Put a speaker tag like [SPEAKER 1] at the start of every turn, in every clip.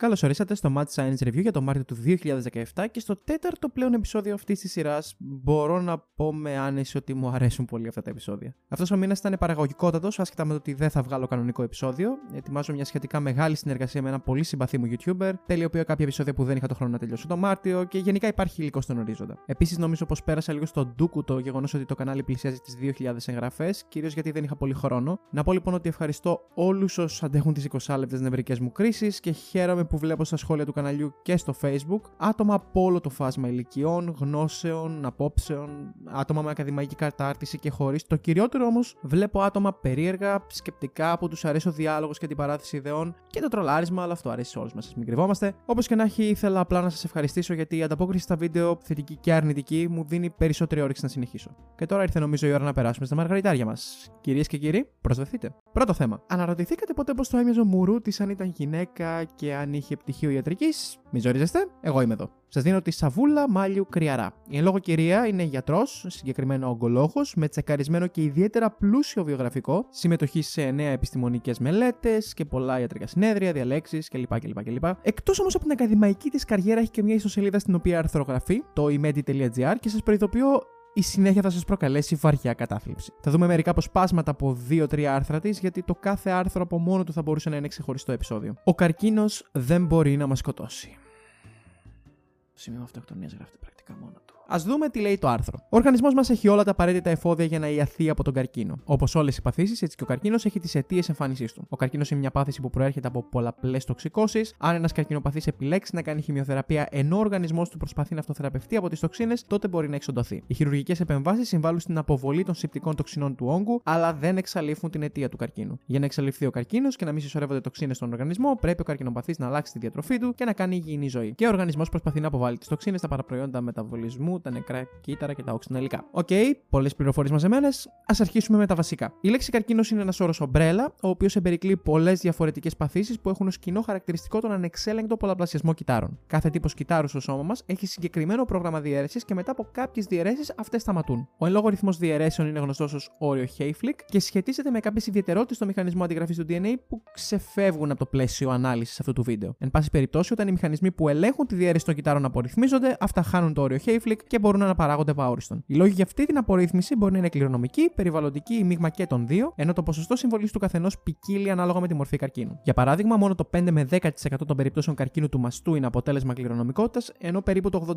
[SPEAKER 1] Καλώς ορίσατε στο Mad Science Review για το Μάρτιο του 2017 και στο τέταρτο πλέον επεισόδιο αυτής της σειράς μπορώ να πω με άνεση ότι μου αρέσουν πολύ αυτά τα επεισόδια. Αυτός ο μήνας ήταν παραγωγικότατος, άσχετα με το ότι δεν θα βγάλω κανονικό επεισόδιο. Ετοιμάζω μια σχετικά μεγάλη συνεργασία με ένα πολύ συμπαθή μου YouTuber, τελειοποιώ κάποια επεισόδια που δεν είχα το χρόνο να τελειώσω το Μάρτιο και γενικά υπάρχει υλικό στον ορίζοντα. Επίσης νομίζω πως πέρασα λίγο στο ντούκου το γεγονός ότι το κανάλι πλησιάζει τις 2.000 εγγραφές, κυρίως γιατί δεν είχα πολύ χρόνο. Να πω λοιπόν ότι ευχαριστώ όλους όσους αντέχουν τις 20 λεπτέ νευρικές μου κρίσεις και χαίρομαι που βλέπω στα σχόλια του καναλιού και στο Facebook άτομα από όλο το φάσμα ηλικιών, γνώσεων, απόψεων, άτομα με ακαδημαϊκή κατάρτιση και χωρίς. Το κυριότερο όμως βλέπω άτομα περίεργα, σκεπτικά που τους αρέσει ο διάλογος και την παράθεση ιδεών και το τρολάρισμα, αλλά αυτό αρέσει σε όλους μας, μην κρυβόμαστε. Όπως και να έχει, ήθελα απλά να σας ευχαριστήσω γιατί η ανταπόκριση στα βίντεο, θετική και αρνητική, μου δίνει περισσότερη όρεξη να συνεχίσω. Και τώρα ήρθε νομίζω η ώρα να περάσουμε στα μαργαριτάρια μας. Κυρίες και κύριοι, προσδεθείτε. Πρώτο θέμα. Αναρωτηθήκατε ποτέ πώ το έμοιαζε ο Μουρούτη αν ήταν γυναίκα και αν είχε πτυχίο ιατρικής. Μη ζορίζεστε, εγώ είμαι εδώ. Σας δίνω τη Σαβούλα Μάλιου Κρυαρά. Η εν λόγω κυρία είναι γιατρός, συγκεκριμένα ογκολόγος, με τσεκαρισμένο και ιδιαίτερα πλούσιο βιογραφικό, συμμετοχή σε νέα επιστημονικές μελέτες και πολλά ιατρικά συνέδρια, διαλέξεις κλπ. κλπ, κλπ. Εκτός όμως από την ακαδημαϊκή της καριέρα, έχει και μια ιστοσελίδα στην οποία αρθρογραφεί, το imedi.gr, και σας προειδοποιώ η συνέχεια θα σας προκαλέσει βαριά κατάθλιψη. Θα δούμε μερικά αποσπάσματα από 2-3 άρθρα της, γιατί το κάθε άρθρο από μόνο του θα μπορούσε να είναι ξεχωριστό επεισόδιο. Ο καρκίνος δεν μπορεί να μας σκοτώσει. Το σημείο αυτοκτονίας γράφεται πρακτικά μόνο του. Α δούμε τι λέει το άρθρο. Ο οργανισμός μας έχει όλα τα απαραίτητα εφόδια για να ιαθεί από τον καρκίνο. Όπως όλες οι παθήσεις, έτσι και ο καρκίνος έχει τις αιτίες εμφάνισής του. Ο καρκίνος είναι μια πάθηση που προέρχεται από πολλαπλές τοξικώσεις. Αν ένας καρκινοπαθής επιλέξει να κάνει χημειοθεραπεία ενώ ο οργανισμός του προσπαθεί να αυτοθεραπευτεί από τις τοξίνες, τότε μπορεί να εξοντωθεί. Οι χειρουργικές επεμβάσεις συμβάλλουν στην αποβολή των συμπτικών τοξινών του όγκου, αλλά δεν εξαλείφουν την αιτία του καρκίνου. Για να εξαλειφθεί ο καρκίνος και να μην συσσωρεύονται τοξίνες στον οργανισμό, πρέπει ο καρκινοπαθής να αλλάξει τη διατροφή του και να κάνει υγιεινή ζωή. Και ο οργανισμός προσπαθεί να αποβάλει τις τοξίνες στα παραπροϊόντα μεταβολισμού, τα νεκρά κύτταρα και τα όξινα υλικά. OK, okay, πολλές πληροφορίες μαζεμένες. Ας αρχίσουμε με τα βασικά. Η λέξη καρκίνος είναι ένας όρος ομπρέλα, ο οποίος εμπερικλείει πολλές διαφορετικές παθήσεις που έχουν ως κοινό χαρακτηριστικό τον ανεξέλεγκτο πολλαπλασιασμό κυττάρων. Κάθε τύπος κυττάρου στο σώμα μας έχει συγκεκριμένο πρόγραμμα διαίρεσης και μετά από κάποιες διαιρέσεις αυτές σταματούν. Ο εν λόγω ρυθμός διαιρέσεων είναι γνωστός ως όριο Hayflick και σχετίζεται με κάποιες ιδιαιτερότητες στο μηχανισμό αντιγραφής του DNA που ξεφεύγουν από το πλαίσιο ανάλυσης αυτού του βίντεο. Εν πάση περιπτώσει, όταν οι μηχανισμοί που ελέγχουν τη διαίρεση των κυτάρων απορρυθμίζονται, αυτά χάνουν το όριο Hayflick και μπορούν να παράγονται επ' αόριστον. Οι λόγοι για αυτή την απορρύθμιση μπορεί να είναι κληρονομική, περιβαλλοντική ή μείγμα και των δύο, ενώ το ποσοστό συμβολής του καθενός ποικίλει ανάλογα με τη μορφή καρκίνου. Για παράδειγμα, μόνο το 5 με 10% των περιπτώσεων καρκίνου του μαστού είναι αποτέλεσμα κληρονομικότητας, ενώ περίπου το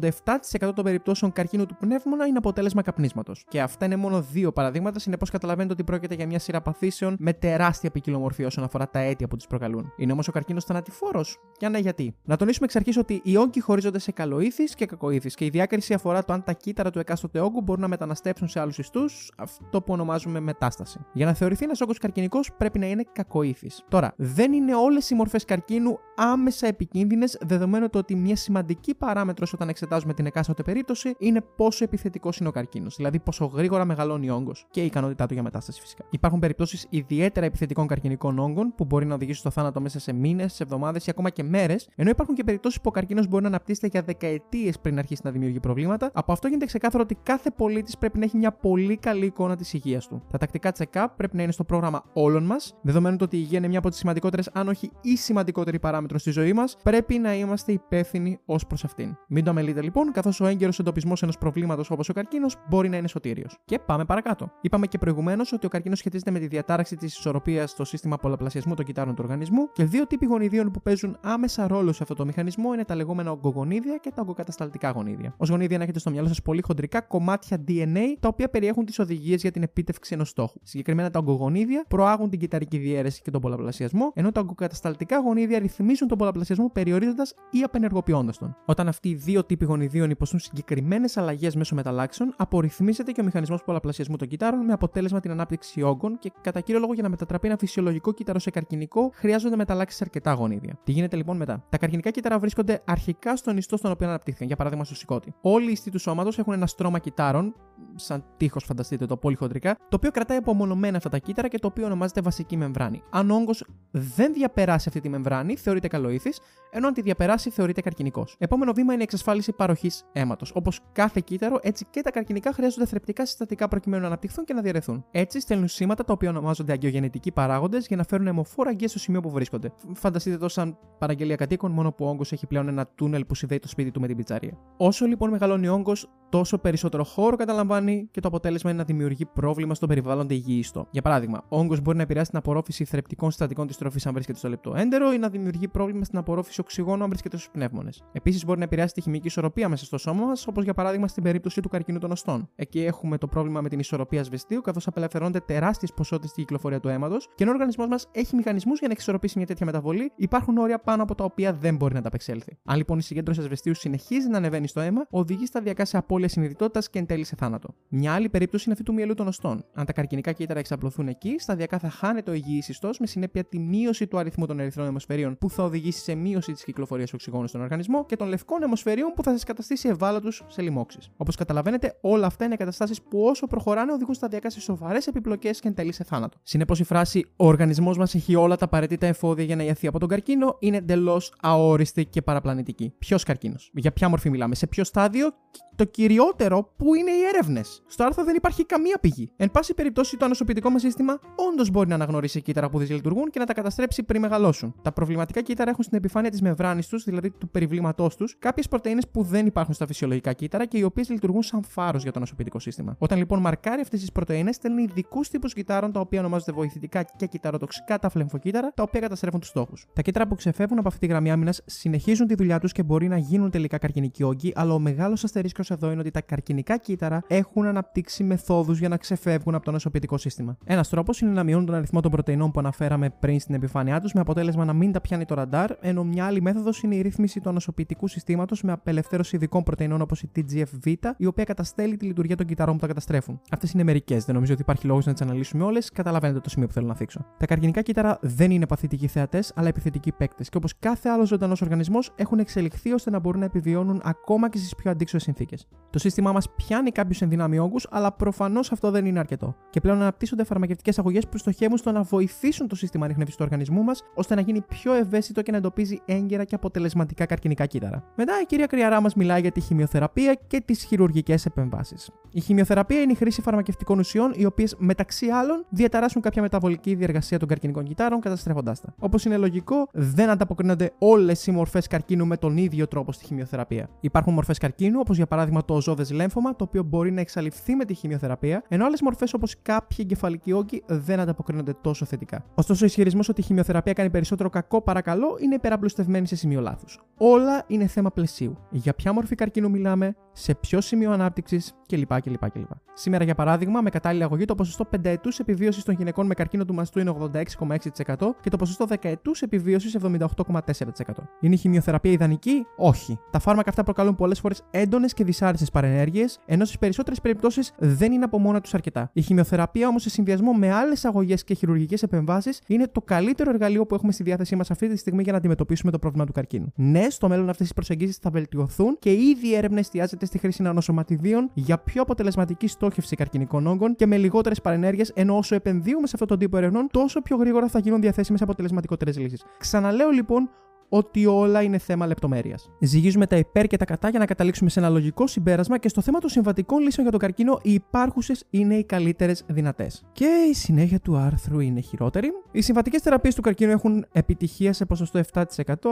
[SPEAKER 1] 87% των περιπτώσεων καρκίνου του πνεύμονα είναι αποτέλεσμα καπνίσματος. Και αυτά είναι μόνο δύο παραδείγματα, συνεπώς καταλαβαίνετε ότι πρόκειται για μια σειρά παθήσεων με τεράστια ποικιλομορφία όσον αφορά τα αίτια που τις προκαλούν. Είναι όμως ο καρκίνος θανατηφόρος; Και αν ναι, γιατί; Να τονίσουμε εξ αρχής ότι οι όγκοι χωρίζονται σε καλοήθης και κακοήθης και η διάκριση αφορά το αν τα κύτταρα του εκάστοτε όγκου μπορούν να μεταναστεύσουν σε άλλους ιστούς, αυτό που ονομάζουμε μετάσταση. Για να θεωρηθεί ένας όγκος καρκινικός πρέπει να είναι κακοήθης. Τώρα, δεν είναι όλες οι μορφές καρκίνου άμεσα επικίνδυνες, δεδομένου το ότι μια σημαντική παράμετρος όταν εξετάζουμε την εκάστοτε περίπτωση είναι πόσο επιθετικός είναι ο καρκίνος, δηλαδή πόσο γρήγορα μεγαλώνει ο όγκος και η ικανότητά του για μετάσταση φυσικά. Υπάρχουν περιπτώσεις ιδιαίτερα επιθετικών καρκινικών όγκων που μπορεί να οδηγήσουν στο θάνατο μέσα σε μήνες, σε εβδομάδες ή ακόμα και μέρες, ενώ υπάρχουν και περιπτώσεις που ο καρκίνος μπορεί να αναπτύσσεται για δεκαετίες πριν αρχίσει να δημιουργεί προβλήματα. Από αυτό γίνεται ξεκάθαρο ότι κάθε πολίτης πρέπει να έχει μια πολύ καλή εικόνα της υγείας του. Τα τακτικά check-up πρέπει να είναι στο πρόγραμμα όλων μας, δεδομένου ότι η υγεία είναι μια από τις σημαντικότερες, αν όχι η σημαντικότερη παράμετρο στη ζωή μας, πρέπει να είμαστε υπεύθυνοι ως προς αυτήν. Μην το αμελείτε λοιπόν, καθώς ο έγκαιρος εντοπισμός ενός προβλήματος όπως ο καρκίνος μπορεί να είναι σωτήριος. Και πάμε παρακάτω. Είπαμε και προηγουμένως ότι ο καρκίνος σχετίζεται με τη διατάραξη της ισορροπίας στο σύστημα πολλαπλασιασμού των κυτάρων του οργανισμού και δύο τύποι γονιδίων που παίζουν άμεσα ρόλο σε αυτό το μηχανισμό είναι τα λεγόμενα ογκογονίδια και τα ογκοκατασταλτικά γονίδια. Ω γονίδια να έχετε στο μυαλό σας πολύ χοντρικά κομμάτια DNA τα οποία περιέχουν τις οδηγίες για την επίτευξη ενός στόχου. Συγκεκριμένα τα ογκογονίδια προάγουν την κυταρική διαίρεση και τον πολλαπλασιασμό, ενώ τα ογκοκατασταλτικά γονίδια ρυθμίζουν τον πολλαπλασιασμό περιορίζοντας ή απενεργοποιώντας τον. Όταν αυτοί οι δύο τύποι γονιδίων υποστούν συγκεκριμένες αλλαγές μέσω μεταλλάξεων, απορριθμίζεται και ο μηχανισμός πολλαπλασιασμού των κυτάρων με αποτέλεσμα την ανάπτυξη όγκων και κατά κύριο λόγο για να μετατραπεί ένα φυσιολογικό κύτταρο σε καρκινικό χρειάζονται μεταλλάξεις σε αρκετά γονίδια. Τι γίνεται λοιπόν μετά; Τα καρκινικά κύτταρα βρίσκονται αρχικά στον ιστό στον οποίο αναπτύχθηκαν, για παράδειγμα στο σηκώτη. Όλοι οι ιστοί του σώματος έχουν ένα στρώμα κυτάρων, σαν τείχος, φανταστείτε το πολύ χοντρικά, το οποίο κρατάει απομονωμένα αυτά τα κύτταρα και το οποίο ονομάζεται βασική μεμβράνη. Αν ο όγκος δεν διαπεράσει αυτή τη μεμβράνη, θεωρείται καλοήθης, ενώ αν τη διαπεράσει, θεωρείται καρκινικός. Επόμενο βήμα είναι η εξασφάλιση παροχής αίματος. Όπως κάθε κύτταρο, έτσι και τα καρκινικά χρειάζονται θρεπτικά συστατικά προκειμένου να αναπτυχθούν και να διαρρεθούν. Έτσι στέλνουν σήματα τα οποία ονομάζονται αγκιογενετικοί παράγοντες για να φέρουν αιμοφόρα αγκία στο σημείο που βρίσκονται. Φανταστείτε το σαν παραγγελία κατοίκων, μόνο που ο όγκος έχει πλέον ένα τούνελ που συνδέει το σπίτι του με την πιτσαρία. Όσο λοιπόν μεγαλώνει ο όγκος, τόσο περισσότερο χώρο καταλαμβάνει και το αποτέλεσμα είναι να δημιουργεί πρόβλημα στον περιβάλλοντα υγιείστο. Για παράδειγμα, ο όγκος μπορεί να επηρεάσει την απορρόφηση θρεπτικών συστατικών της τροφή αν βρίσκεται στο λεπτό έντερο ή να δημιουργεί πρόβλημα στην απορρόφηση οξυγόνου αν βρίσκεται στους πνεύμονες. Επίσης, μπορεί να επηρεάσει τη χημική ισορροπία μέσα στο σώμα μας, όπως για παράδειγμα στην περίπτωση του καρκίνου των οστών. Εκεί έχουμε το πρόβλημα με την ισορροπία ασβεστίου, καθώς απελευθερώνονται τεράστιες ποσότητες στη κυκλοφορία του αίματος και ενώ ο οργανισμός μας έχει μηχανισμούς για να εξισορροπήσει μια τέτοια μεταβολή, υπάρχουν όρια πάνω από τα οποία δεν μπορεί να τα απεξέλθει. Αν λοιπόν η συγκέντρωση ασβεστίου συνεχίζει να ανεβαίνει στο αίμα, οδηγεί σταδιακά σε απώλεια συνειδητότητας και εν τέλει σε θάνατο. Μια άλλη περίπτωση είναι αυτή του μυελού των οστών. Αν τα καρκινικά κύτταρα εξαπλωθούν εκεί, σταδιακά θα χάνεται ο υγιής ιστός με συνέπεια τη μείωση του αριθμού των ερυθρών αιμοσφαιρίων που θα οδηγήσει σε μείωση της κυκλοφορίας οξυγόνου στον οργανισμό και των λευκών αιμοσφαιρίων που θα σας καταστήσει ευάλωτου σε λοιμώξεις. Όπως καταλαβαίνετε, όλα αυτά είναι καταστάσεις που όσο προχωράνε οδηγούν σταδιακά σε σοβαρές επιπλοκές και εν τέλει σε θάνατο. Συνεπώς η φράση Ο οργανισμός μας έχει όλα τα απαραίτητα εφόδια για να ιαθεί από τον καρκίνο είναι εντελώς αόριστη και παραπλανητική. Ποιος καρκίνος, για ποια μορφή μιλάμε, σε ποιο στάδιο; Το κυριότερο που είναι οι έρευνες. Στο άρθρο δεν υπάρχει καμία πηγή. Εν πάση περιπτώσει, το ανοσοποιητικό μας σύστημα όντως μπορεί να αναγνωρίσει κύτταρα που δυσλειτουργούν και να τα καταστρέψει πριν μεγαλώσουν. Τα προβληματικά κύτταρα έχουν στην επιφάνεια της μεμβράνης τους, δηλαδή του περιβλήματός τους, κάποιες πρωτενε που δεν υπάρχουν στα φυσιολογικά κύτταρα και οι οποίες λειτουργούν σαν φάρος για το ανοσοποιητικό σύστημα. Όταν λοιπόν μαρκάρει αυτές τις πρωτενε, στέλνει ειδικούς τύπους κυτάρων τα οποία ονομάζονται βοηθητικά και κυταροτοξικά τα φλεμφοκύτταρα, τα οποία καταστρέφουν τους στόχους. Τα κύτταρα που ξεφεύγουν από αυτή τη γραμμή άμυνας συνεχίζουν τη δουλειά τους και μπορεί να γίνουν τελικά καρκινικοί όγκοι, αλλά ο μεγάλος αστερίσκος εδώ είναι ότι τα καρκινικά κύτταρα έχουν αναπτύξει μεθόδους για να ξεφεύγουν από το νοσοποιητικό σύστημα. Ένας τρόπος είναι να μειώνουν τον αριθμό των πρωτεϊνών που αναφέραμε πριν στην επιφάνειά τους, με αποτέλεσμα να μην τα πιάνει το ραντάρ, ενώ μια άλλη μέθοδος είναι η ρύθμιση του νοσοποιητικού συστήματος με απελευθέρωση ειδικών πρωτεϊνών όπως η TGF-β, η οποία καταστέλει τη λειτουργία των κυταρών που τα καταστρέφουν. Αυτές είναι μερικές, δεν νομίζω ότι υπάρχει λόγος να τις αναλύσουμε όλες, καταλαβαίνετε το σημείο που θέλω να θίξω. Τα καρκινικά κύτταρα δεν είναι παθητικοί θεατές, αλλά επιθετικοί παίκτες, και όπως κάθε άλλος ζωντανός οργανισμός έχουν εξελιχθεί ώστε να μπορούν να επιβιώνουν ακόμα και στις πιο αντίξωες συνθήκες. Το σύστημά μας πιάνει κάποιους ενδυνάμει όγκους, αλλά προφανώς αυτό δεν είναι αρκετό. Και πλέον αναπτύσσονται φαρμακευτικές αγωγές που στοχεύουν στο να βοηθήσουν το σύστημα ανείχνευση του οργανισμού μας, ώστε να γίνει πιο ευαίσθητο και να εντοπίζει έγκαιρα και αποτελεσματικά καρκινικά κύτταρα. Μετά η κυρία Κρυαρά μας μιλάει για τη χημειοθεραπεία και τις χειρουργικές επεμβάσεις. Η χημειοθεραπεία είναι η χρήση φαρμακευτικών ουσιών, οι οποίες μεταξύ άλλων διαταράσσουν κάποια μεταβολική διεργασία των καρκινικών κυτάρων, καταστρέφοντάς τα. Όπως είναι λογικό, δεν ανταποκρίνονται όλες οι μορφές καρκίνου με τον ίδιο τρόπο στη χημειοθεραπεία. Υπάρχουν μορφές καρκίνου, όπως για παράδειγμα το ζώδε λέμφωμα, το οποίο μπορεί να εξαλειφθεί με τη χημειοθεραπεία, ενώ άλλες μορφές όπως κάποιοι εγκεφαλικοί όγκοι δεν ανταποκρίνονται τόσο θετικά. Ωστόσο, ο ισχυρισμός ότι η χημειοθεραπεία κάνει περισσότερο κακό παρά καλό είναι υπεραπλουστευμένη σε σημείο λάθους. Όλα είναι θέμα πλαισίου. Για ποια μορφή καρκίνου μιλάμε, σε ποιο σημείο ανάπτυξης κλπ. κλπ, κλπ. Σήμερα, για παράδειγμα, με κατάλληλη αγωγή, το ποσοστό πενταετούς επιβίωσης των γυναικών με καρκίνο του μαστού είναι 86,6% και το ποσοστό δεκαετούς επιβίωσης 78,4%. Είναι η χημειοθεραπεία ιδανική; Όχι. Τα φάρμακα αυτά προκαλούν πολλές φορές έντονες και δυσάρεστες παρενέργειες, ενώ στις περισσότερες περιπτώσεις δεν είναι από μόνα τους αρκετά. Η χημειοθεραπεία όμως σε συνδυασμό με άλλες αγωγές και χειρουργικές επεμβάσεις είναι το καλύτερο εργαλείο που έχουμε στη διάθεσή μας αυτή τη στιγμή για να αντιμετωπίσουμε το πρόβλημα του καρκίνου. Ναι, στο μέλλον αυτές οι προσεγγίσεις θα βελτιωθούν και ήδη η έρευνα εστιάζεται στη χρήση νανοσωματιδίων για πιο αποτελεσματική στόχευση καρκινικών όγκων και με λιγότερες παρενέργειες, ενώ όσο επενδύουμε σε αυτόν τον τύπο ερευνών, τόσο πιο γρήγορα θα γίνουν διαθέσιμες αποτελεσματικότερες λύσεις. Ξαναλέω λοιπόν ότι όλα είναι θέμα λεπτομέρειας. Ζυγίζουμε τα υπέρ και τα κατά για να καταλήξουμε σε ένα λογικό συμπέρασμα και στο θέμα των συμβατικών λύσεων για τον καρκίνο, οι υπάρχουσες είναι οι καλύτερες δυνατές. Και η συνέχεια του άρθρου είναι χειρότερη. Οι συμβατικές θεραπείες του καρκίνου έχουν επιτυχία σε ποσοστό 7%,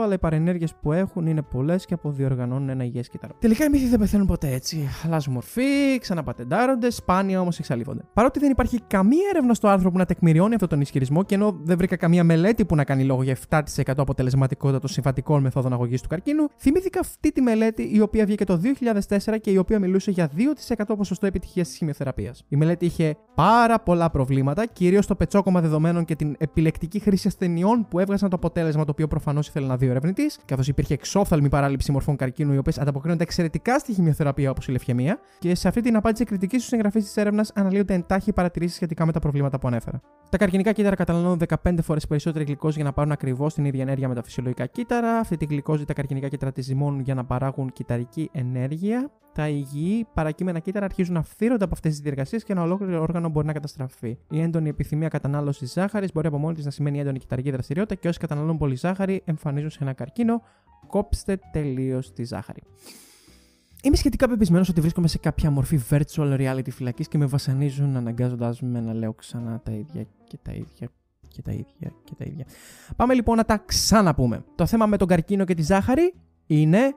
[SPEAKER 1] αλλά οι παρενέργειες που έχουν είναι πολλές και αποδιοργανώνουν ένα υγιές κύτταρο. Τελικά οι μύθοι δεν πεθαίνουν ποτέ έτσι. Αλλάζουν μορφή, ξαναπατεντάρονται, σπάνια όμως εξαλείφονται. Παρότι δεν υπάρχει καμία έρευνα στο άρθρο που να τεκμηριώνει αυτόν τον ισχυρισμό και ενώ δεν βρήκα καμία μελέτη που να κάνει λόγο για 7% αποτελεσματικότητα συμβατικών μεθόδων αγωγής του καρκίνου, θυμήθηκα αυτή τη μελέτη η οποία βγήκε το 2004 και η οποία μιλούσε για 2% ποσοστό επιτυχίας της χημειοθεραπείας. Η μελέτη είχε πάρα πολλά προβλήματα, κυρίως το πετσόκομα δεδομένων και την επιλεκτική χρήση ασθενειών που έβγαζαν το αποτέλεσμα το οποίο προφανώς ήθελε να δει ο ερευνητής, καθώς υπήρχε εξόφθαλμη παράληψη μορφών καρκίνου οι οποίες ανταποκρίνονται εξαιρετικά στη χημειοθεραπεία όπως η λευχαιμία, και σε αυτή την απάντηση κριτικής του εγγραφής της έρευνας αναλύονται εντάχει παρατηρήσεις σχετικά με τα προβλήματα που ανέφερα. Τα καρκινικά κύτταρα καταναλώνουν 15 φορές περισσότερη γλυκό για να πάρουν ακριβώς την ίδια ενέργεια με τα φυσιολογικά κύτταρα. Αυτή τη γλυκόζη τα καρκινικά κύτταρα της ζυμώνουν για να παράγουν κυταρική ενέργεια. Τα υγιή παρακείμενα κύτταρα αρχίζουν να φθύρονται από αυτές τις διεργασίες και ένα ολόκληρο όργανο μπορεί να καταστραφεί. Η έντονη επιθυμία κατανάλωσης ζάχαρης μπορεί από μόνη της να σημαίνει έντονη κυταρική δραστηριότητα και όσοι καταναλώνουν πολύ ζάχαρη εμφανίζουν σε ένα καρκίνο. Κόψτε τελείως τη ζάχαρη. Είμαι σχετικά πεπισμένος ότι βρίσκομαι σε κάποια μορφή virtual reality φυλακής και με βασανίζουν αναγκάζοντά με να λέω ξανά τα ίδια και τα ίδια και τα ίδια και τα ίδια. Πάμε λοιπόν να τα ξαναπούμε. Το θέμα με τον καρκίνο και τη ζάχαρη είναι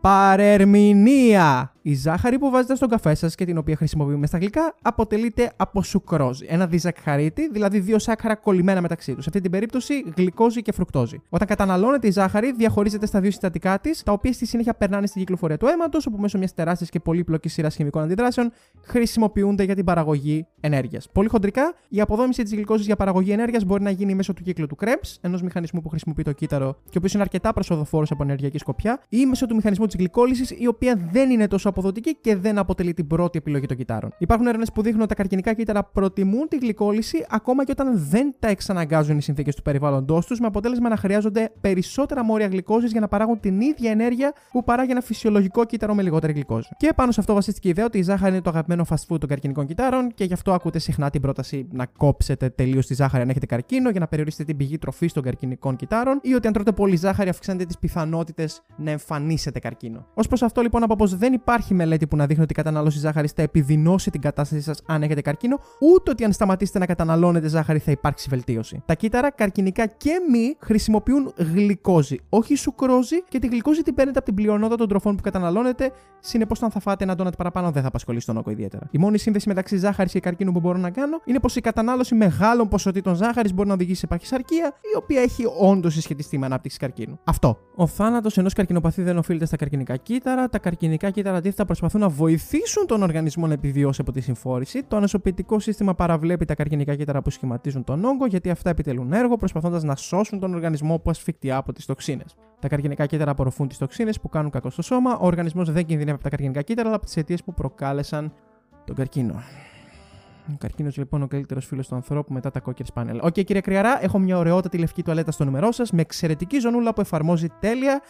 [SPEAKER 1] παρερμηνία. Η ζάχαρη που βάζετε στον καφέ σας και την οποία χρησιμοποιούμε στα γλυκά αποτελείται από σουκρόζη. Ένα διζακχαρίτη, δηλαδή δύο σάκχαρα κολλημένα μεταξύ τους. Σε αυτή την περίπτωση γλυκόζη και φρουκτόζη. Όταν καταναλώνεται η ζάχαρη, διαχωρίζεται στα δύο συστατικά της, τα οποία στη συνέχεια περνάνε στην κυκλοφορία του αίματος, όπου μέσω μιας τεράστιας και πολύπλοκης σειράς χημικών αντιδράσεων χρησιμοποιούνται για την παραγωγή ενέργειας. Πολύ χοντρικά, η αποδόμηση της γλυκόζης για παραγωγή ενέργειας μπορεί να γίνει μέσω του κύκλου του Krebs, ενός μηχανισμού που χρησιμοποιεί το κύτταρο και ο οποίος είναι αρκετά προσοδοφόρος από ενεργειακή σκοπιά, ή μέσω του μηχανισμού της γλυκόλυσης, η οποία δεν είναι τόσο αποδοτική και δεν αποτελεί την πρώτη επιλογή των κυτάρων. Υπάρχουν έρευνες που δείχνουν ότι τα καρκινικά κύτταρα προτιμούν τη γλυκόλυση ακόμα και όταν δεν τα εξαναγκάζουν οι συνθήκες του περιβάλλοντός τους, με αποτέλεσμα να χρειάζονται περισσότερα μόρια γλυκόζης για να παράγουν την ίδια ενέργεια που παράγει ένα φυσιολογικό κύτταρο με λιγότερη γλυκόζη. Και πάνω σε αυτό βασίστηκε η ιδέα ότι η ζάχαρη είναι το αγαπημένο fast food των καρκινικών κυτάρων και γι' αυτό ακούτε συχνά την πρόταση να κόψετε τελείως τη ζάχαρη αν έχετε καρκίνο για να περιορίσετε την πηγή τροφής των καρκινικών κυτάρων ή ότι αν τρώτε πολύ ζάχαρη αυξάνετε τις πιθανότητες να εμφανίσετε καρκίνο. Ω προς αυτό λοιπόν από πως δεν υπάρχει μελέτη που να δείχνει ότι η κατανάλωση ζάχαρης θα επιδεινώσει την κατάστασή σας αν έχετε καρκίνο, ούτε ότι αν σταματήσετε να καταναλώνετε ζάχαρη θα υπάρξει βελτίωση. Τα κύτταρα, καρκινικά και μη, χρησιμοποιούν γλυκόζη, όχι σουκρόζη και τη γλυκόζη την παίρνετε από την πλειονότητα των τροφών που καταναλώνετε. Συνεπώς, αν θα φάτε ένα ντόνατ παραπάνω, δεν θα απασχολήσει τον όκο ιδιαίτερα. Η μόνη σύνδεση μεταξύ ζάχαρης και καρκίνου που μπορώ να κάνω είναι πως η κατανάλωση μεγάλων ποσοτήτων ζάχαρης μπορεί να οδηγήσει σε παχυσαρκία, η οποία έχει όντως συσχετιστεί με ανάπτυξη καρκίνου. Αυτό. Ο θάνατος ενός καρκινοπαθή δεν οφείλεται στα καρκινικά κύτταρα. Τα καρκινικά κύτταρα αντίθετα προσπαθούν να βοηθήσουν τον οργανισμό να επιβιώσει από τη συμφόρηση. Το ανασωπητικό σύστημα παραβλέπει τα καρκινικά κύτταρα που σχηματίζουν τον όγκο, γιατί αυτά επιτελούν έργο προσπαθώντας να σώσουν τον οργανισμό που ασφικτιά από τις τοξίνες. Τα καρκινικά κύτταρα απορροφούν τις τοξίνες που κάνουν κακό στο σώμα. Ο οργανισμός δεν κινδυνεύει από τα καρκινικά κύτταρα, αλλά από τις αιτίες που προκάλεσαν τον καρκίνο. Ο καρκίνος λοιπόν ο καλύτερος φίλος του ανθρώπου μετά τα κόκερ σπάνιελ. Ok, okay, κύριε Κρυαρά, έχω μια ωραιότατη λευκή τουαλέτα στο νούμερό σας με εξαιρετική ζωνούλα που εφαρμόζει τέλεια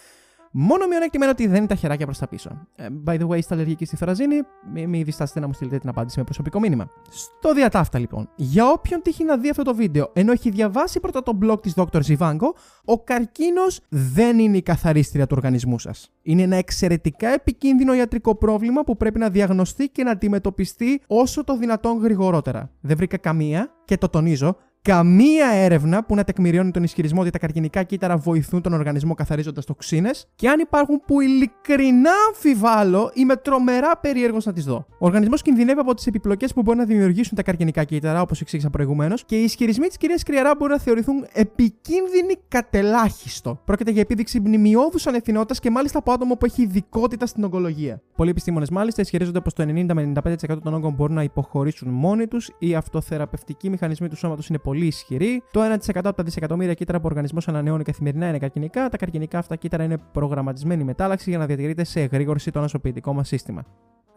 [SPEAKER 1] Μόνο μειονέκτημα είναι ότι δεν είναι τα χεράκια προς τα πίσω. Ε, by the way, είστε αλλεργικοί στη θωραζίνη, μην μη διστάσετε να μου στείλετε την απάντηση με προσωπικό μήνυμα. Στο διά ταύτα λοιπόν, για όποιον τύχει να δει αυτό το βίντεο, ενώ έχει διαβάσει πρώτα το blog της Dr. Zivango, ο καρκίνος δεν είναι η καθαρίστρια του οργανισμού σας. Είναι ένα εξαιρετικά επικίνδυνο ιατρικό πρόβλημα που πρέπει να διαγνωστεί και να αντιμετωπιστεί όσο το δυνατόν γρηγορότερα. Δεν βρήκα καμία, και το τονίζω, καμία έρευνα που να τεκμηριώνει τον ισχυρισμό ότι τα καρκινικά κύτταρα βοηθούν τον οργανισμό καθαρίζοντας τοξίνες και αν υπάρχουν που ειλικρινά αμφιβάλλω, είμαι τρομερά περίεργος να τις δω. Ο οργανισμός κινδυνεύει από τις επιπλοκές που μπορεί να δημιουργήσουν τα καρκινικά κύτταρα, όπως εξήγησα προηγουμένως, και οι ισχυρισμοί της κυρίας Κριαρά μπορούν να θεωρηθούν επικίνδυνοι κατελάχιστο. Πρόκειται για επίδειξη μνημειώδους ανευθυνότητας και μάλιστα από άτομο που έχει ειδικότητα στην ογκολογία. Πολλοί επιστήμονες μάλιστα ισχυρίζονται πως το 90 με 95% των όγκων μπορούν να υποχωρήσουν μόνοι τους, οι αυτοθεραπευτικοί μηχανισμοί του σώματος είναι πολύ πολύ ισχυρή. Το 1% από τα δισεκατομμύρια κύτταρα που ο οργανισμός ανανεώνει καθημερινά είναι καρκινικά. Τα καρκινικά αυτά κύτταρα είναι προγραμματισμένη μετάλλαξη για να διατηρείται σε εγρήγορση το ανασωπητικό μας σύστημα.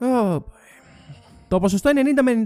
[SPEAKER 1] Oh το ποσοστό 90 με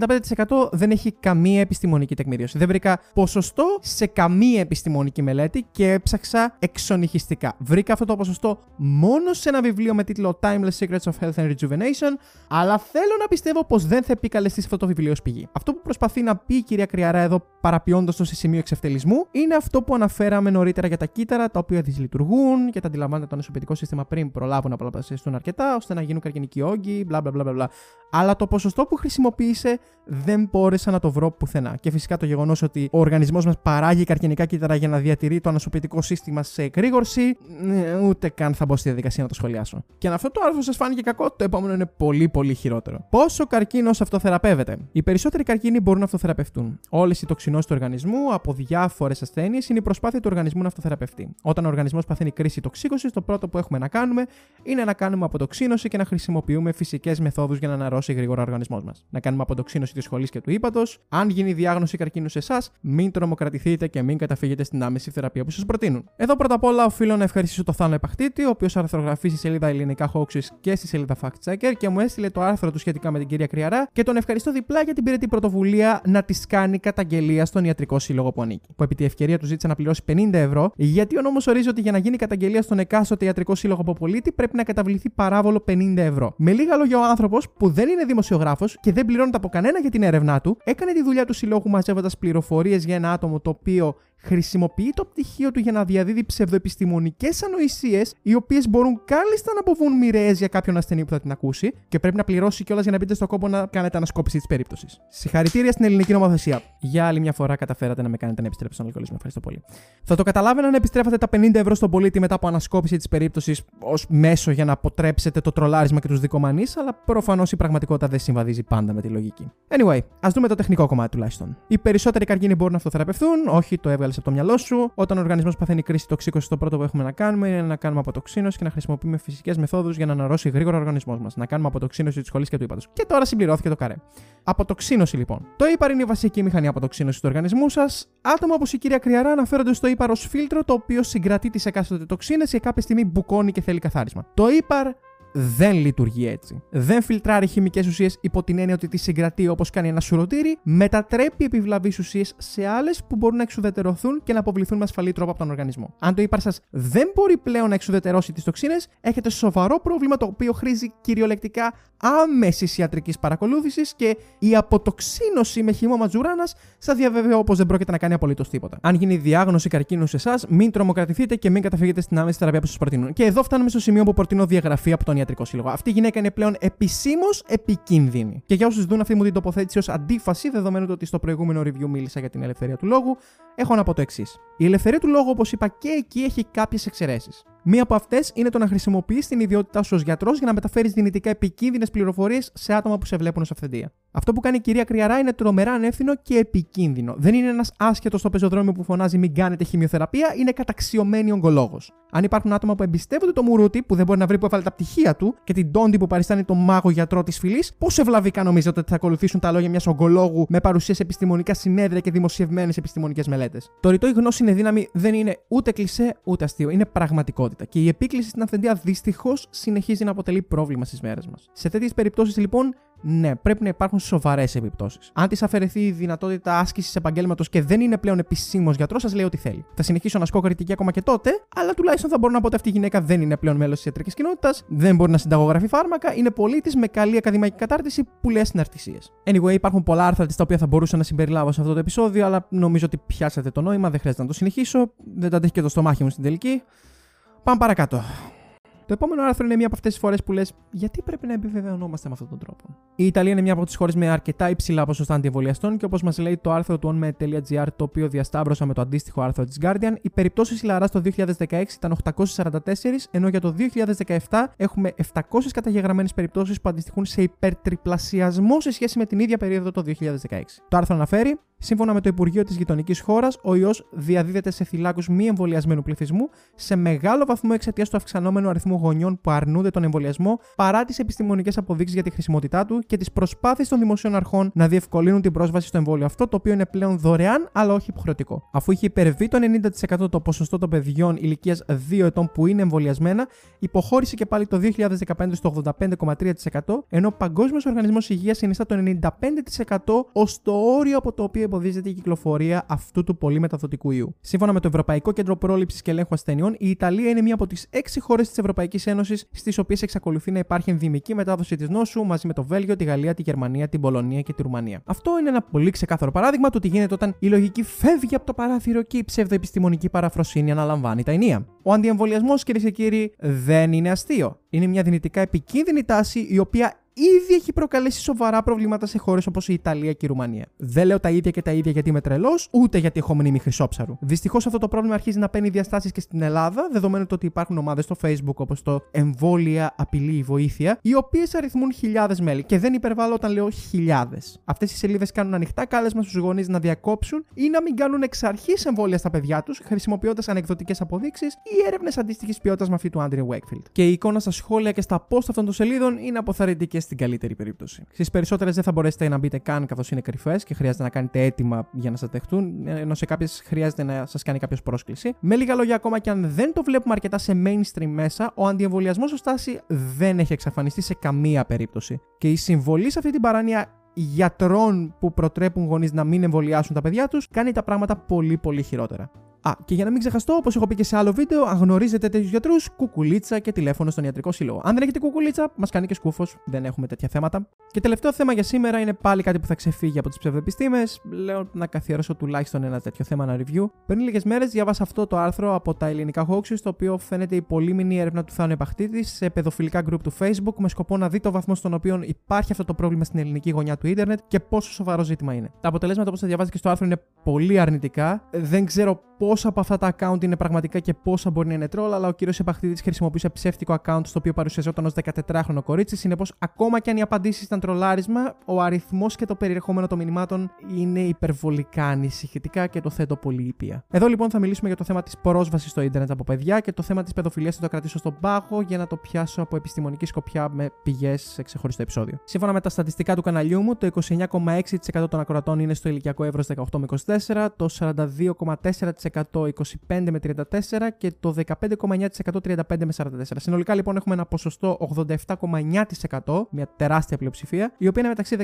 [SPEAKER 1] 95% δεν έχει καμία επιστημονική τεκμηρίωση. Δεν βρήκα ποσοστό σε καμία επιστημονική μελέτη και έψαξα εξονυχιστικά. Βρήκα αυτό το ποσοστό μόνο σε ένα βιβλίο με τίτλο Timeless Secrets of Health and Rejuvenation, αλλά θέλω να πιστεύω πως δεν θα επικαλεστεί αυτό το βιβλίο ως πηγή. Αυτό που προσπαθεί να πει η κυρία Κριαρά εδώ, παραποιώντας το σε σημείο εξευτελισμού, είναι αυτό που αναφέραμε νωρίτερα για τα κύτταρα, τα οποία δυσλειτουργούν και τα αντιλαμβάνεται το νοσοποιητικό σύστημα πριν προλάβουν να πολλαπλασιαστούν αρκετά, ώστε να γίνουν καρκινικοί όγκοι, μπλα μπλα μπλα. Αλλά το ποσοστό που χρησιμοποίησε δεν μπόρεσα να το βρω πουθενά. Και φυσικά το γεγονός ότι ο οργανισμός μας παράγει καρκινικά κύτταρα για να διατηρεί το ανασωπητικό σύστημα σε εκρήγορση, ε, ούτε καν θα μπω στη διαδικασία να το σχολιάσω. Και αν αυτό το άρθρο σας φάνηκε κακό, το επόμενο είναι πολύ πολύ χειρότερο. Πόσο καρκίνος αυτοθεραπεύεται; Οι περισσότεροι καρκίνοι μπορούν να αυτοθεραπευτούν. Όλες οι τοξινώσεις του οργανισμού από διάφορες ασθένειες είναι η προσπάθεια του οργανισμού να αυτοθεραπευτεί. Όταν ο οργανισμός παθαίνει κρίση τοξίκωσης, το πρώτο που έχουμε να κάνουμε είναι να κάνουμε αποτοξίνωση και να χρησιμοποιούμε φυσικές μεθόδους για να αναρρώσει ναρώσει γρήγορα ο οργανισμός μας. Να κάνουμε αποτοξίνωση της σχολής και του ύπατος. Αν γίνει διάγνωση καρκίνου σε εσάς, μην τρομοκρατηθείτε και μην καταφύγετε στην άμεση θεραπεία που σας προτείνουν. Εδώ πρώτα απ' όλα οφείλω να ευχαριστήσω το Θάνο Επαχτήτη, ο οποίος αρθρογραφεί στη σελίδα Ελληνικά Hoaxes και στη σελίδα Fact Checker και μου έστειλε το άρθρο του σχετικά με την κυρία Κριαρά και τον ευχαριστώ διπλά για την πυρετή πρωτοβουλία να της κάνει καταγγελία στον ιατρικό σύλλογο που ανήκει. Που επί τη ευκαιρία του ζήτησε να πληρώσει 50 ευρώ, γιατί ο νόμος ορίζει ότι για να γίνει καταγγελία στον εκάστοτε ιατρικό σύλλογο από πολίτη πρέπει να καταβληθεί παράβολο 50 ευρώ. Με λίγα λόγια, ο άνθρωπος που δεν είναι δημοσιογράφος και δεν πληρώνεται από κανένα για την έρευνά του, έκανε τη δουλειά του συλλόγου μαζεύοντας πληροφορίες για ένα άτομο το οποίο χρησιμοποιεί το πτυχίο του για να διαδίδει ψευδοεπιστημονικές ανοησίες, οι οποίες μπορούν κάλλιστα να αποβούν μοιραίες για κάποιον ασθενή που θα την ακούσει και πρέπει να πληρώσει κιόλας για να μπείτε στο κόπο να κάνετε ανασκόπηση της περίπτωσης. Συγχαρητήρια στην ελληνική νομοθεσία. Για άλλη μια φορά καταφέρατε να με κάνετε να επιστρέψω στον αλκοολισμό. Ευχαριστώ πολύ. Θα το καταλάβαινα να επιστρέφατε τα 50 ευρώ στον πολίτη μετά από ανασκόπηση της περίπτωσης ως μέσο για να αποτρέψετε το τρολάρισμα και τους δικομανείς, αλλά προφανώς η πραγματικότητα δεν συμβαδίζει πάντα με τη λογική. Anyway, ας δούμε το τεχνικό κομμάτι τουλάχιστον. Οι περισσότεροι καρκίνοι μπορούν να αυτοθεραπευθούν, όχι το έβγαλε από το μυαλό σου. Όταν ο οργανισμός παθαίνει κρίση τοξίκωσης, το πρώτο που έχουμε να κάνουμε είναι να κάνουμε αποτοξίνωση και να χρησιμοποιούμε φυσικές μεθόδους για να αναρρώσει γρήγορα ο οργανισμός μας. Να κάνουμε αποτοξίνωση της σχολής και του ύπατος. Και τώρα συμπληρώθηκε το καρέ. Αποτοξίνωση λοιπόν. Το ύπαρ είναι η βασική μηχανή αποτοξίνωση του οργανισμού σας. Άτομα όπως η κυρία Κριαρά αναφέρονται στο ύπαρ ως φίλτρο το οποίο συγκρατεί τις εκάστοτε τοξίνες και κάποια στιγμή μπουκώνει και θέλει καθάρισμα. Το ύπαρ δεν λειτουργεί έτσι. Δεν φιλτράρει χημικές ουσίες υπό την έννοια ότι τι συγκρατεί όπως κάνει ένα σουρωτήρι, μετατρέπει επιβλαβείς ουσίες σε άλλες που μπορούν να εξουδετερωθούν και να αποβληθούν με ασφαλή τρόπο από τον οργανισμό. Αν το ύπαρ σα δεν μπορεί πλέον να εξουδετερώσει τις τοξίνες, έχετε σοβαρό πρόβλημα το οποίο χρήζει κυριολεκτικά άμεσης ιατρικής παρακολούθησης και η αποτοξίνωση με χυμό ματζουράνας σα διαβεβαιώ πως δεν πρόκειται να κάνει απολύτως τίποτα. Αν γίνει διάγνωση καρκίνου σε εσάς, μην τρομοκρατηθείτε και μην καταφύγετε στην άμεση θεραπεία που σας προτείνουν. Και εδώ φτάνουμε στο σημείο που προτείνω διαγραφή από τον ιατρικό σύλλογο. Αυτή η γυναίκα είναι πλέον επισήμως επικίνδυνη. Και για όσους δουν αυτή μου την τοποθέτηση ως αντίφαση, δεδομένου ότι στο προηγούμενο review μίλησα για την ελευθερία του λόγου, έχω να πω το εξής. Η ελευθερία του λόγου, όπως είπα και εκεί, έχει κάποιες εξαιρέσεις. Μία από αυτές είναι το να χρησιμοποιείς την ιδιότητά σου ως γιατρός για να μεταφέρεις δυνητικά επικίνδυνες πληροφορίες σε άτομα που σε βλέπουν ως αυθεντία. Αυτό που κάνει η κυρία Κριαρά είναι τρομερά ανεύθυνο και επικίνδυνο. Δεν είναι ένας άσχετος στο πεζοδρόμιο που φωνάζει Μην κάνετε χημειοθεραπεία, είναι καταξιωμένη ογκολόγος. Αν υπάρχουν άτομα που εμπιστεύονται το μουρούτι, που δεν μπορεί να βρει που έβαλε τα πτυχία του, και την τόντι που παριστάνει το μάγο γιατρό της φυλής, πόσο ευλαβικά νομίζετε ότι θα ακολουθήσουν τα λόγια μιας ογκολόγου με παρουσία σε επιστημονικά συνέδρια και δημοσιευμένες επιστημονικές μελέτες; Το ρητό η γνώση είναι δύναμη δεν είναι ούτε κλισέ ούτε αστείο, είναι πραγματικότητα. Και η επίκληση στην αυθεντία δυστυχώς συνεχίζει να αποτελεί πρόβλημα στις μέρες μας. Σε τέτοιες περιπτώσεις λοιπόν ναι, πρέπει να υπάρχουν σοβαρές επιπτώσεις. Αν της αφαιρεθεί η δυνατότητα άσκησης επαγγέλματος και δεν είναι πλέον επισήμως γιατρός, σας λέει ό,τι θέλει. Θα συνεχίσω να ασκώ κριτική ακόμα και τότε, αλλά τουλάχιστον θα μπορώ να πω ότι αυτή η γυναίκα δεν είναι πλέον μέλος της ιατρικής κοινότητας, δεν μπορεί να συνταγογραφεί φάρμακα, είναι πολίτης με καλή ακαδημαϊκή κατάρτιση που λέει συναρτησίε. Anyway, υπάρχουν πολλά άρθρα της τα οποία θα μπορούσα να συμπεριλάβω σε αυτό το επεισόδιο, αλλά νομίζω ότι πιάσατε το νόημα, δεν χρειάζεται να το συνεχίσω, δεν τα αντέχει και το στομάχι μου στην τελική. Πάμε παρακάτω. Το επόμενο άρθρο είναι μία από αυτές τις φορές που λες: Γιατί πρέπει να επιβεβαιωνόμαστε με αυτόν τον τρόπο. Η Ιταλία είναι μία από τις χώρες με αρκετά υψηλά ποσοστά αντιεμβολιαστών και όπως μας λέει το άρθρο του onmed.gr, το οποίο διασταύρωσα με το αντίστοιχο άρθρο της Guardian, οι περιπτώσεις ηλαρά το 2016 ήταν 844, ενώ για το 2017 έχουμε 700 καταγεγραμμένες περιπτώσεις που αντιστοιχούν σε υπερτριπλασιασμό σε σχέση με την ίδια περίοδο το 2016. Το άρθρο αναφέρει Σύμφωνα με το Υπουργείο της γειτονικής χώρας, ο ιός διαδίδεται σε θυλάκους μη εμβολιασμένου πληθυσμού σε μεγάλο βαθμό εξαιτίας του αυξανόμενου αριθμού γονιών που αρνούνται τον εμβολιασμό παρά τις επιστημονικές αποδείξεις για τη χρησιμότητά του και τις προσπάθειες των δημοσίων αρχών να διευκολύνουν την πρόσβαση στο εμβόλιο αυτό, το οποίο είναι πλέον δωρεάν αλλά όχι υποχρεωτικό. Αφού είχε υπερβεί το 90% το ποσοστό των παιδιών ηλικίας 2 ετών που είναι εμβολιασμένα, υποχώρησε και πάλι το 2015 στο 85,3%, ενώ ο Παγκόσμιος Οργανισμός Υγείας συνιστά το 95% ως το όριο από το οποίο εμποδίζεται η κυκλοφορία αυτού του πολύ μεταδοτικού ιού. Σύμφωνα με το Ευρωπαϊκό Κέντρο Πρόληψης και Ελέγχου Ασθενειών, η Ιταλία είναι μία από τις 6 χώρες της Ευρωπαϊκής Ένωσης στις οποίες εξακολουθεί να υπάρχει ενδυμική μετάδοση της νόσου μαζί με το Βέλγιο, τη Γαλλία, τη Γερμανία, την Πολωνία και τη Ρουμανία. Αυτό είναι ένα πολύ ξεκάθαρο παράδειγμα του τι γίνεται όταν η λογική φεύγει από το παράθυρο και η ψευδοεπιστημονική παραφροσύνη αναλαμβάνει τα ενία. Ο αντιεμβολιασμός, κυρίες και κύριοι, δεν είναι αστείο. Είναι μια δυνητικά επικίνδυνη τάση η οποία ήδη έχει προκαλέσει σοβαρά προβλήματα σε χώρες όπως η Ιταλία και η Ρουμανία. Δεν λέω τα ίδια και τα ίδια γιατί είμαι τρελός, ούτε γιατί έχω μνήμη χρυσόψαρου. Δυστυχώς αυτό το πρόβλημα αρχίζει να παίρνει διαστάσεις και στην Ελλάδα, δεδομένου ότι υπάρχουν ομάδες στο Facebook όπως το Εμβόλια Απειλή Βοήθεια, οι οποίες αριθμούν χιλιάδες μέλη. Και δεν υπερβάλλω όταν λέω χιλιάδες. Αυτές οι σελίδες κάνουν ανοιχτά κάλεσμα στους γονείς να διακόψουν ή να μην κάνουν εξ αρχής εμβόλια στα παιδιά τους, χρησιμοποιώντας ανεκδοτικές αποδείξεις ή έρευνες αντίστοιχης ποιότητας με αυτή του Άντριου Wakefield. Και η εικόνα στα σχόλια και στα post αυτών των σελίδων είναι αποθαρρυντικές στην καλύτερη περίπτωση. Στις περισσότερες δεν θα μπορέσετε να μπείτε καν καθώς είναι κρυφές και χρειάζεται να κάνετε έτοιμα για να σας δεχτούν, ενώ σε κάποιες χρειάζεται να σας κάνει κάποιος πρόσκληση. Με λίγα λόγια, ακόμα και αν δεν το βλέπουμε αρκετά σε mainstream μέσα, ο αντιεμβολιασμός ως στάση δεν έχει εξαφανιστεί σε καμία περίπτωση. Και η συμβολή σε αυτή την παράνοια γιατρών που προτρέπουν γονείς να μην εμβολιάσουν τα παιδιά τους κάνει τα πράγματα πολύ πολύ χειρότερα. Α, και για να μην ξεχαστώ, όπως έχω πει και σε άλλο βίντεο, αν γνωρίζετε τέτοιους γιατρούς, κουκουλίτσα και τηλέφωνο στον ιατρικό σύλλογο. Αν δεν έχετε κουκουλίτσα, μας κάνει και σκούφος, δεν έχουμε τέτοια θέματα. Και τελευταίο θέμα για σήμερα είναι πάλι κάτι που θα ξεφύγει από τις ψευδεπιστήμες. Λέω να καθιερώσω τουλάχιστον ένα τέτοιο θέμα, ένα review. Πριν λίγες μέρες διάβασα αυτό το άρθρο από τα ελληνικά hoaxes, το οποίο φαίνεται η πολύμηνη έρευνα του Θάνου Επαχτήτη σε παιδοφιλικά group του Facebook με σκοπό να δει το βαθμό στον οποίο υπάρχει αυτό το πρόβλημα στην ελληνική γωνιά του Ιντερνετ και πόσο σοβαρό ζήτημα είναι. Τα αποτελέσματα, όπως θα διαβάζετε και στο άρθρο, είναι πολύ αρνητικά. Δεν ξέρω πόσα από αυτά τα account είναι πραγματικά και πόσα μπορεί να είναι troll, αλλά ο κύριος Επαχτήτη χρησιμοποιούσε ψεύτικο account στο οποίο παρουσιαζόταν ως 14χρονο κορίτσι. Συνεπώς, ακόμα και αν οι απαντήσεις ήταν τρολάρισμα, ο αριθμός και το περιεχόμενο των μηνυμάτων είναι υπερβολικά ανησυχητικά και το θέτω πολύ ήπια. Εδώ λοιπόν θα μιλήσουμε για το θέμα της πρόσβασης στο ίντερνετ από παιδιά και το θέμα της παιδοφιλίας θα το κρατήσω στον πάγο για να το πιάσω από επιστημονική σκοπιά με πηγές σε ξεχωριστό επεισόδιο. Σύμφωνα με τα στατιστικά του καναλιού μου, το 29,6% των ακροατών είναι στο ηλικιακό εύρος 18 με 24, το 42,4% 25 με 34 και το 15,9% 35 με 44. Συνολικά λοιπόν έχουμε ένα ποσοστό 87,9%, μια τεράστια πλειοψηφία, η οποία είναι μεταξύ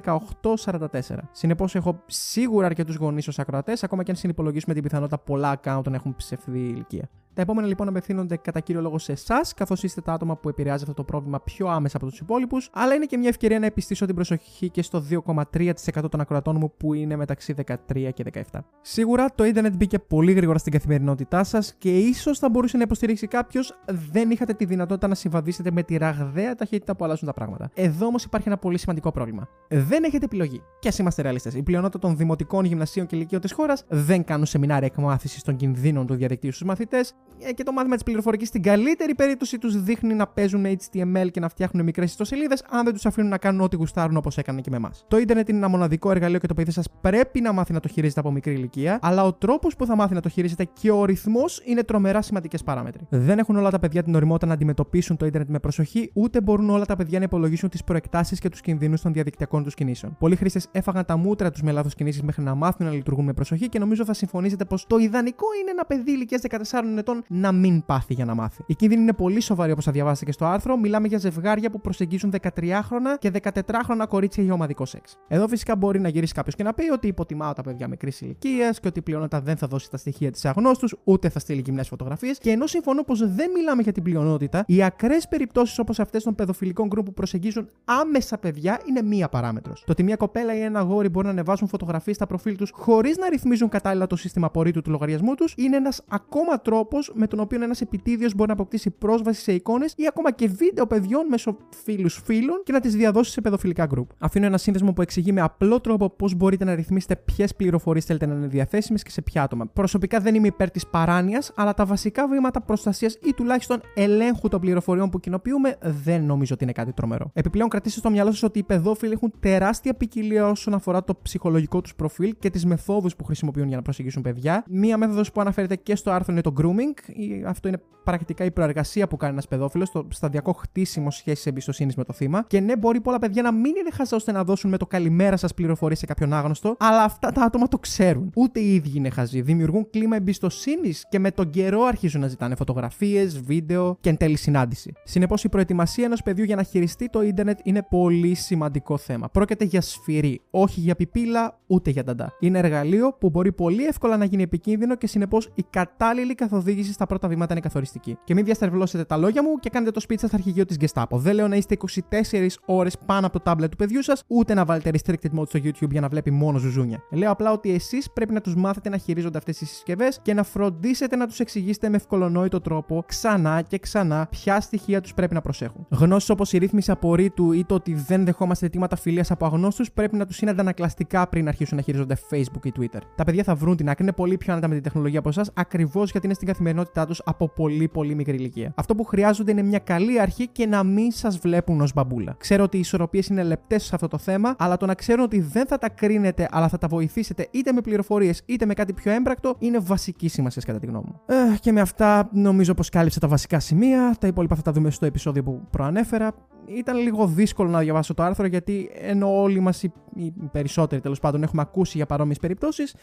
[SPEAKER 1] 18-44. Συνεπώς έχω σίγουρα αρκετούς γονείς ως ακροατές, ακόμα και αν συνυπολογίσουμε την πιθανότητα πολλά account να έχουν ψευδή ηλικία. Τα επόμενα λοιπόν απευθύνονται κατά κύριο λόγο σε εσάς, καθώς είστε τα άτομα που επηρεάζει αυτό το πρόβλημα πιο άμεσα από τους υπόλοιπους, αλλά είναι και μια ευκαιρία να επιστήσω την προσοχή και στο 2,3% των ακροατών μου που είναι μεταξύ 13 και 17. Σίγουρα το Ιντερνετ μπήκε πολύ γρήγορα στην καθημερινότητά σας και ίσως θα μπορούσε να υποστηρίξει κάποιος, δεν είχατε τη δυνατότητα να συμβαδίσετε με τη ραγδαία ταχύτητα που αλλάζουν τα πράγματα. Εδώ όμως υπάρχει ένα πολύ σημαντικό πρόβλημα. Δεν έχετε επιλογή. Και ας είμαστε ρεαλίστες, η πλειονότητα των δημοτικών, γυμνασίων και ηλικίων της χώρας δεν κάνουν σεμινάρια εκμάθησης των κινδύνων του διαδικτύου στους μαθητές ε, και το μάθημα της πληροφορικής στην καλύτερη περίπτωση τους δείχνει να παίζουν HTML και να φτιάχνουν μικρές ιστοσελίδες, αν δεν τους αφήνουν να κάνουν ό,τι γουστάρουν όπως έκαναν και με εμάς. Το Ιντερνετ είναι ένα μοναδικό εργαλείο και το παιδί σας πρέπει να μάθει να το χειρίζεται από μικρή ηλικία, αλλά ο τρόπος που θα μάθει να το χειρίζεται και ο ρυθμός είναι τρομερά σημαντικές παράμετροι. Δεν έχουν όλα τα παιδιά την οριμότητα να αντιμετωπίσουν το Ιντερνετ με προσοχή, ούτε μπορούν όλα τα παιδιά να υπολογίσουν τις προεκτάσεις και τους κινδύνους των διαδικτυακών τους κινήσεων. Πολλοί χρήστες έφαγαν τα μούτρα τους με λάθος κινήσεις μέχρι να μάθουν να λειτουργούν με προσοχή και νομίζω θα συμφωνήσετε πως το ιδανικό είναι ένα παιδί ηλικίας 14 ετών να μην πάθει για να μάθει. Η κίνδυνη είναι πολύ σοβαρή όπως θα διαβάσετε και στο άρθρο. Μιλάμε για ζευγάρια που προσεγγίζουν 13χρονα και 14χρονα κορίτσια για ομαδικό σεξ. Εδώ φυσικά μπορεί να γυρίσει κάποιος και να πει ότι υποτιμάω τα παιδιά μικρής ηλικίας και ότι η πλειονότητα δεν θα δώσει τα στοιχεία της αγνώστους, ούτε θα στείλει γυμνές φωτογραφίες. Και ενώ συμφωνώ πως δεν μιλάμε για την πλειονότητα, οι ακραίες περιπτώσεις όπως αυτές των παιδοφιλικών γκρουπ που προσεγγίζουν άμεσα παιδιά είναι μία παράμετρος. Το ότι μία κοπέλα ή ένα γόρι μπορεί να ανεβάσουν φωτογραφίες στα προφίλ τους χωρίς να ρυθμίζουν κατάλληλα το σύστημα απορρίτου του λογαριασμού τους είναι ένας ακόμα τρόπος με τον οποίο ένας επιτίδιος μπορεί να αποκτήσει πρόσβαση σε εικόνες ή ακόμα και βίντεο παιδιών μέσω φίλους φίλων και να τις διαδώσει σε παιδοφιλικά group. Αφήνω ένα σύνδεσμο που εξηγεί με απλό τρόπο πώς μπορείτε να ρυθμίσετε ποιες πληροφορίες θέλετε να είναι διαθέσιμες και σε ποια άτομα. Προσωπικά δεν είμαι υπέρ της παράνοιας, αλλά τα βασικά βήματα προστασίας ή τουλάχιστον ελέγχου των πληροφοριών που κοινοποιούμε δεν νομίζω ότι είναι κάτι τρομερό. Επιπλέον, κρατήστε στο μυαλό σας ότι οι παιδόφιλοι έχουν τεράστια ποικιλία όσον αφορά το ψυχολογικό τους προφίλ και τις μεθόδους που χρησιμοποιούν για να προσεγγίσουν παιδιά. Μία μέθοδος που αναφέρεται και στο άρθρο είναι το grooming. Αυτό είναι πρακτικά η προεργασία που κάνει ένας παιδόφιλος, το σταδιακό χτίσιμο σχέσης εμπιστοσύνης με το θύμα. Και ναι, μπορεί πολλά παιδιά να μην είναι χαζά ώστε να δώσουν με το καλημέρα σας πληροφορίες σε κάποιον άγνωστο, αλλά αυτά τα άτομα το ξέρουν. Ούτε οι ίδιοι είναι χαζοί. Δημιουργούν κλίμα εμπιστοσύνης και με τον καιρό αρχίζουν να ζητάνε φωτογραφίες, βίντεο και εν τέλει συνάντηση. Συνεπώς, η προετοιμασία ενός παιδιού για να χειριστεί το ίντερνετ είναι πολύ σημαντικό θέμα. Πρόκειται για σφυρί, όχι για πιπίλα ούτε για νταντά. Είναι εργαλείο που μπορεί πολύ εύκολα να γίνει επικίνδυνο και συνεπώς η κατάλληλη καθοδήγηση στα πρώτα βήματα είναι καθοριστική. Και μην διαστερβλώσετε τα λόγια μου και κάνετε το σπίτι σας αρχηγείο της Gestapo. Δεν λέω να είστε 24 ώρες πάνω από το τάμπλετ του παιδιού σας, ούτε να βάλετε restricted mode στο YouTube για να βλέπει μόνο ζουζούνια. Λέω απλά ότι εσείς πρέπει να τους μάθετε να χειρίζονται αυτές τις συσκευές και να φροντίσετε να τους εξηγήσετε με ευκολονόητο τρόπο ξανά και ξανά ποια στοιχεία τους πρέπει να προσέχουν. Γνώσεις όπως η ρύθμιση απορρίτου ή το ότι δεν δεχόμαστε αιτήματα φιλίας από αγνώστους πρέπει να τους είναι αντανακλαστικά πριν αρχίσουν να χειρίζονται Facebook ή Twitter. Τα παιδιά θα βρουν την άκρη, είναι πολύ πιο άνετα με την τεχνολογία από εσάς ακριβώς γιατί είναι στην καθημερινότητα καθημερινότητά τους από πολύ πολύ μικρή ηλικία. Αυτό που χρειάζονται είναι μια καλή αρχή και να μην σας βλέπουν ως μπαμπούλα. Ξέρω ότι οι ισορροπίες είναι λεπτές σε αυτό το θέμα, αλλά το να ξέρουν ότι δεν θα τα κρίνετε, αλλά θα τα βοηθήσετε είτε με πληροφορίες είτε με κάτι πιο έμπρακτο, είναι βασική σημασία κατά τη γνώμη μου. Ε, και με αυτά νομίζω πως κάλυψα τα βασικά σημεία. Τα υπόλοιπα θα τα δούμε στο επεισόδιο που προανέφερα. Ήταν λίγο δύσκολο να διαβάσω το άρθρο γιατί ενώ όλοι μας, οι, οι περισσότεροι τέλος πάντων, έχουμε ακούσει για παρόμοιες περιπτώσεις,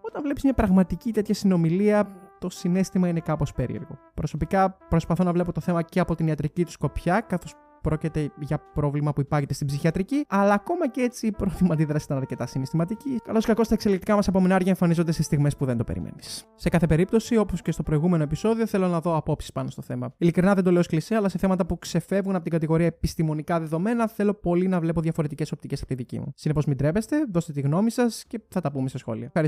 [SPEAKER 1] όταν βλέπεις μια πραγματική τέτοια συνομιλία, το συνέστημα είναι κάπως περίεργο. Προσωπικά προσπαθώ να βλέπω το θέμα και από την ιατρική του σκοπιά, καθώς πρόκειται για πρόβλημα που υπάρχει στην ψυχιατρική, αλλά ακόμα και έτσι η πρώτη αντίδρασης ήταν αρκετά συναισθηματική. Καλώς ή κακό, τα εξελικτικά μας απομεινάρια εμφανίζονται σε στιγμές που δεν το περιμένεις. Σε κάθε περίπτωση, όπως και στο προηγούμενο επεισόδιο, θέλω να δω απόψεις πάνω στο θέμα. Ειλικρινά δεν το λέω κλεισέ, αλλά σε θέματα που ξεφεύγουν από την κατηγορία επιστημονικά δεδομένα, θέλω πολύ να βλέπω διαφορετικές οπτικές από τη δική μου. Συνεπώς, μην τρέπεστε, δώστε τη γνώμη σας και θα τα πούμε σε σχόλια. Ευχαριστώ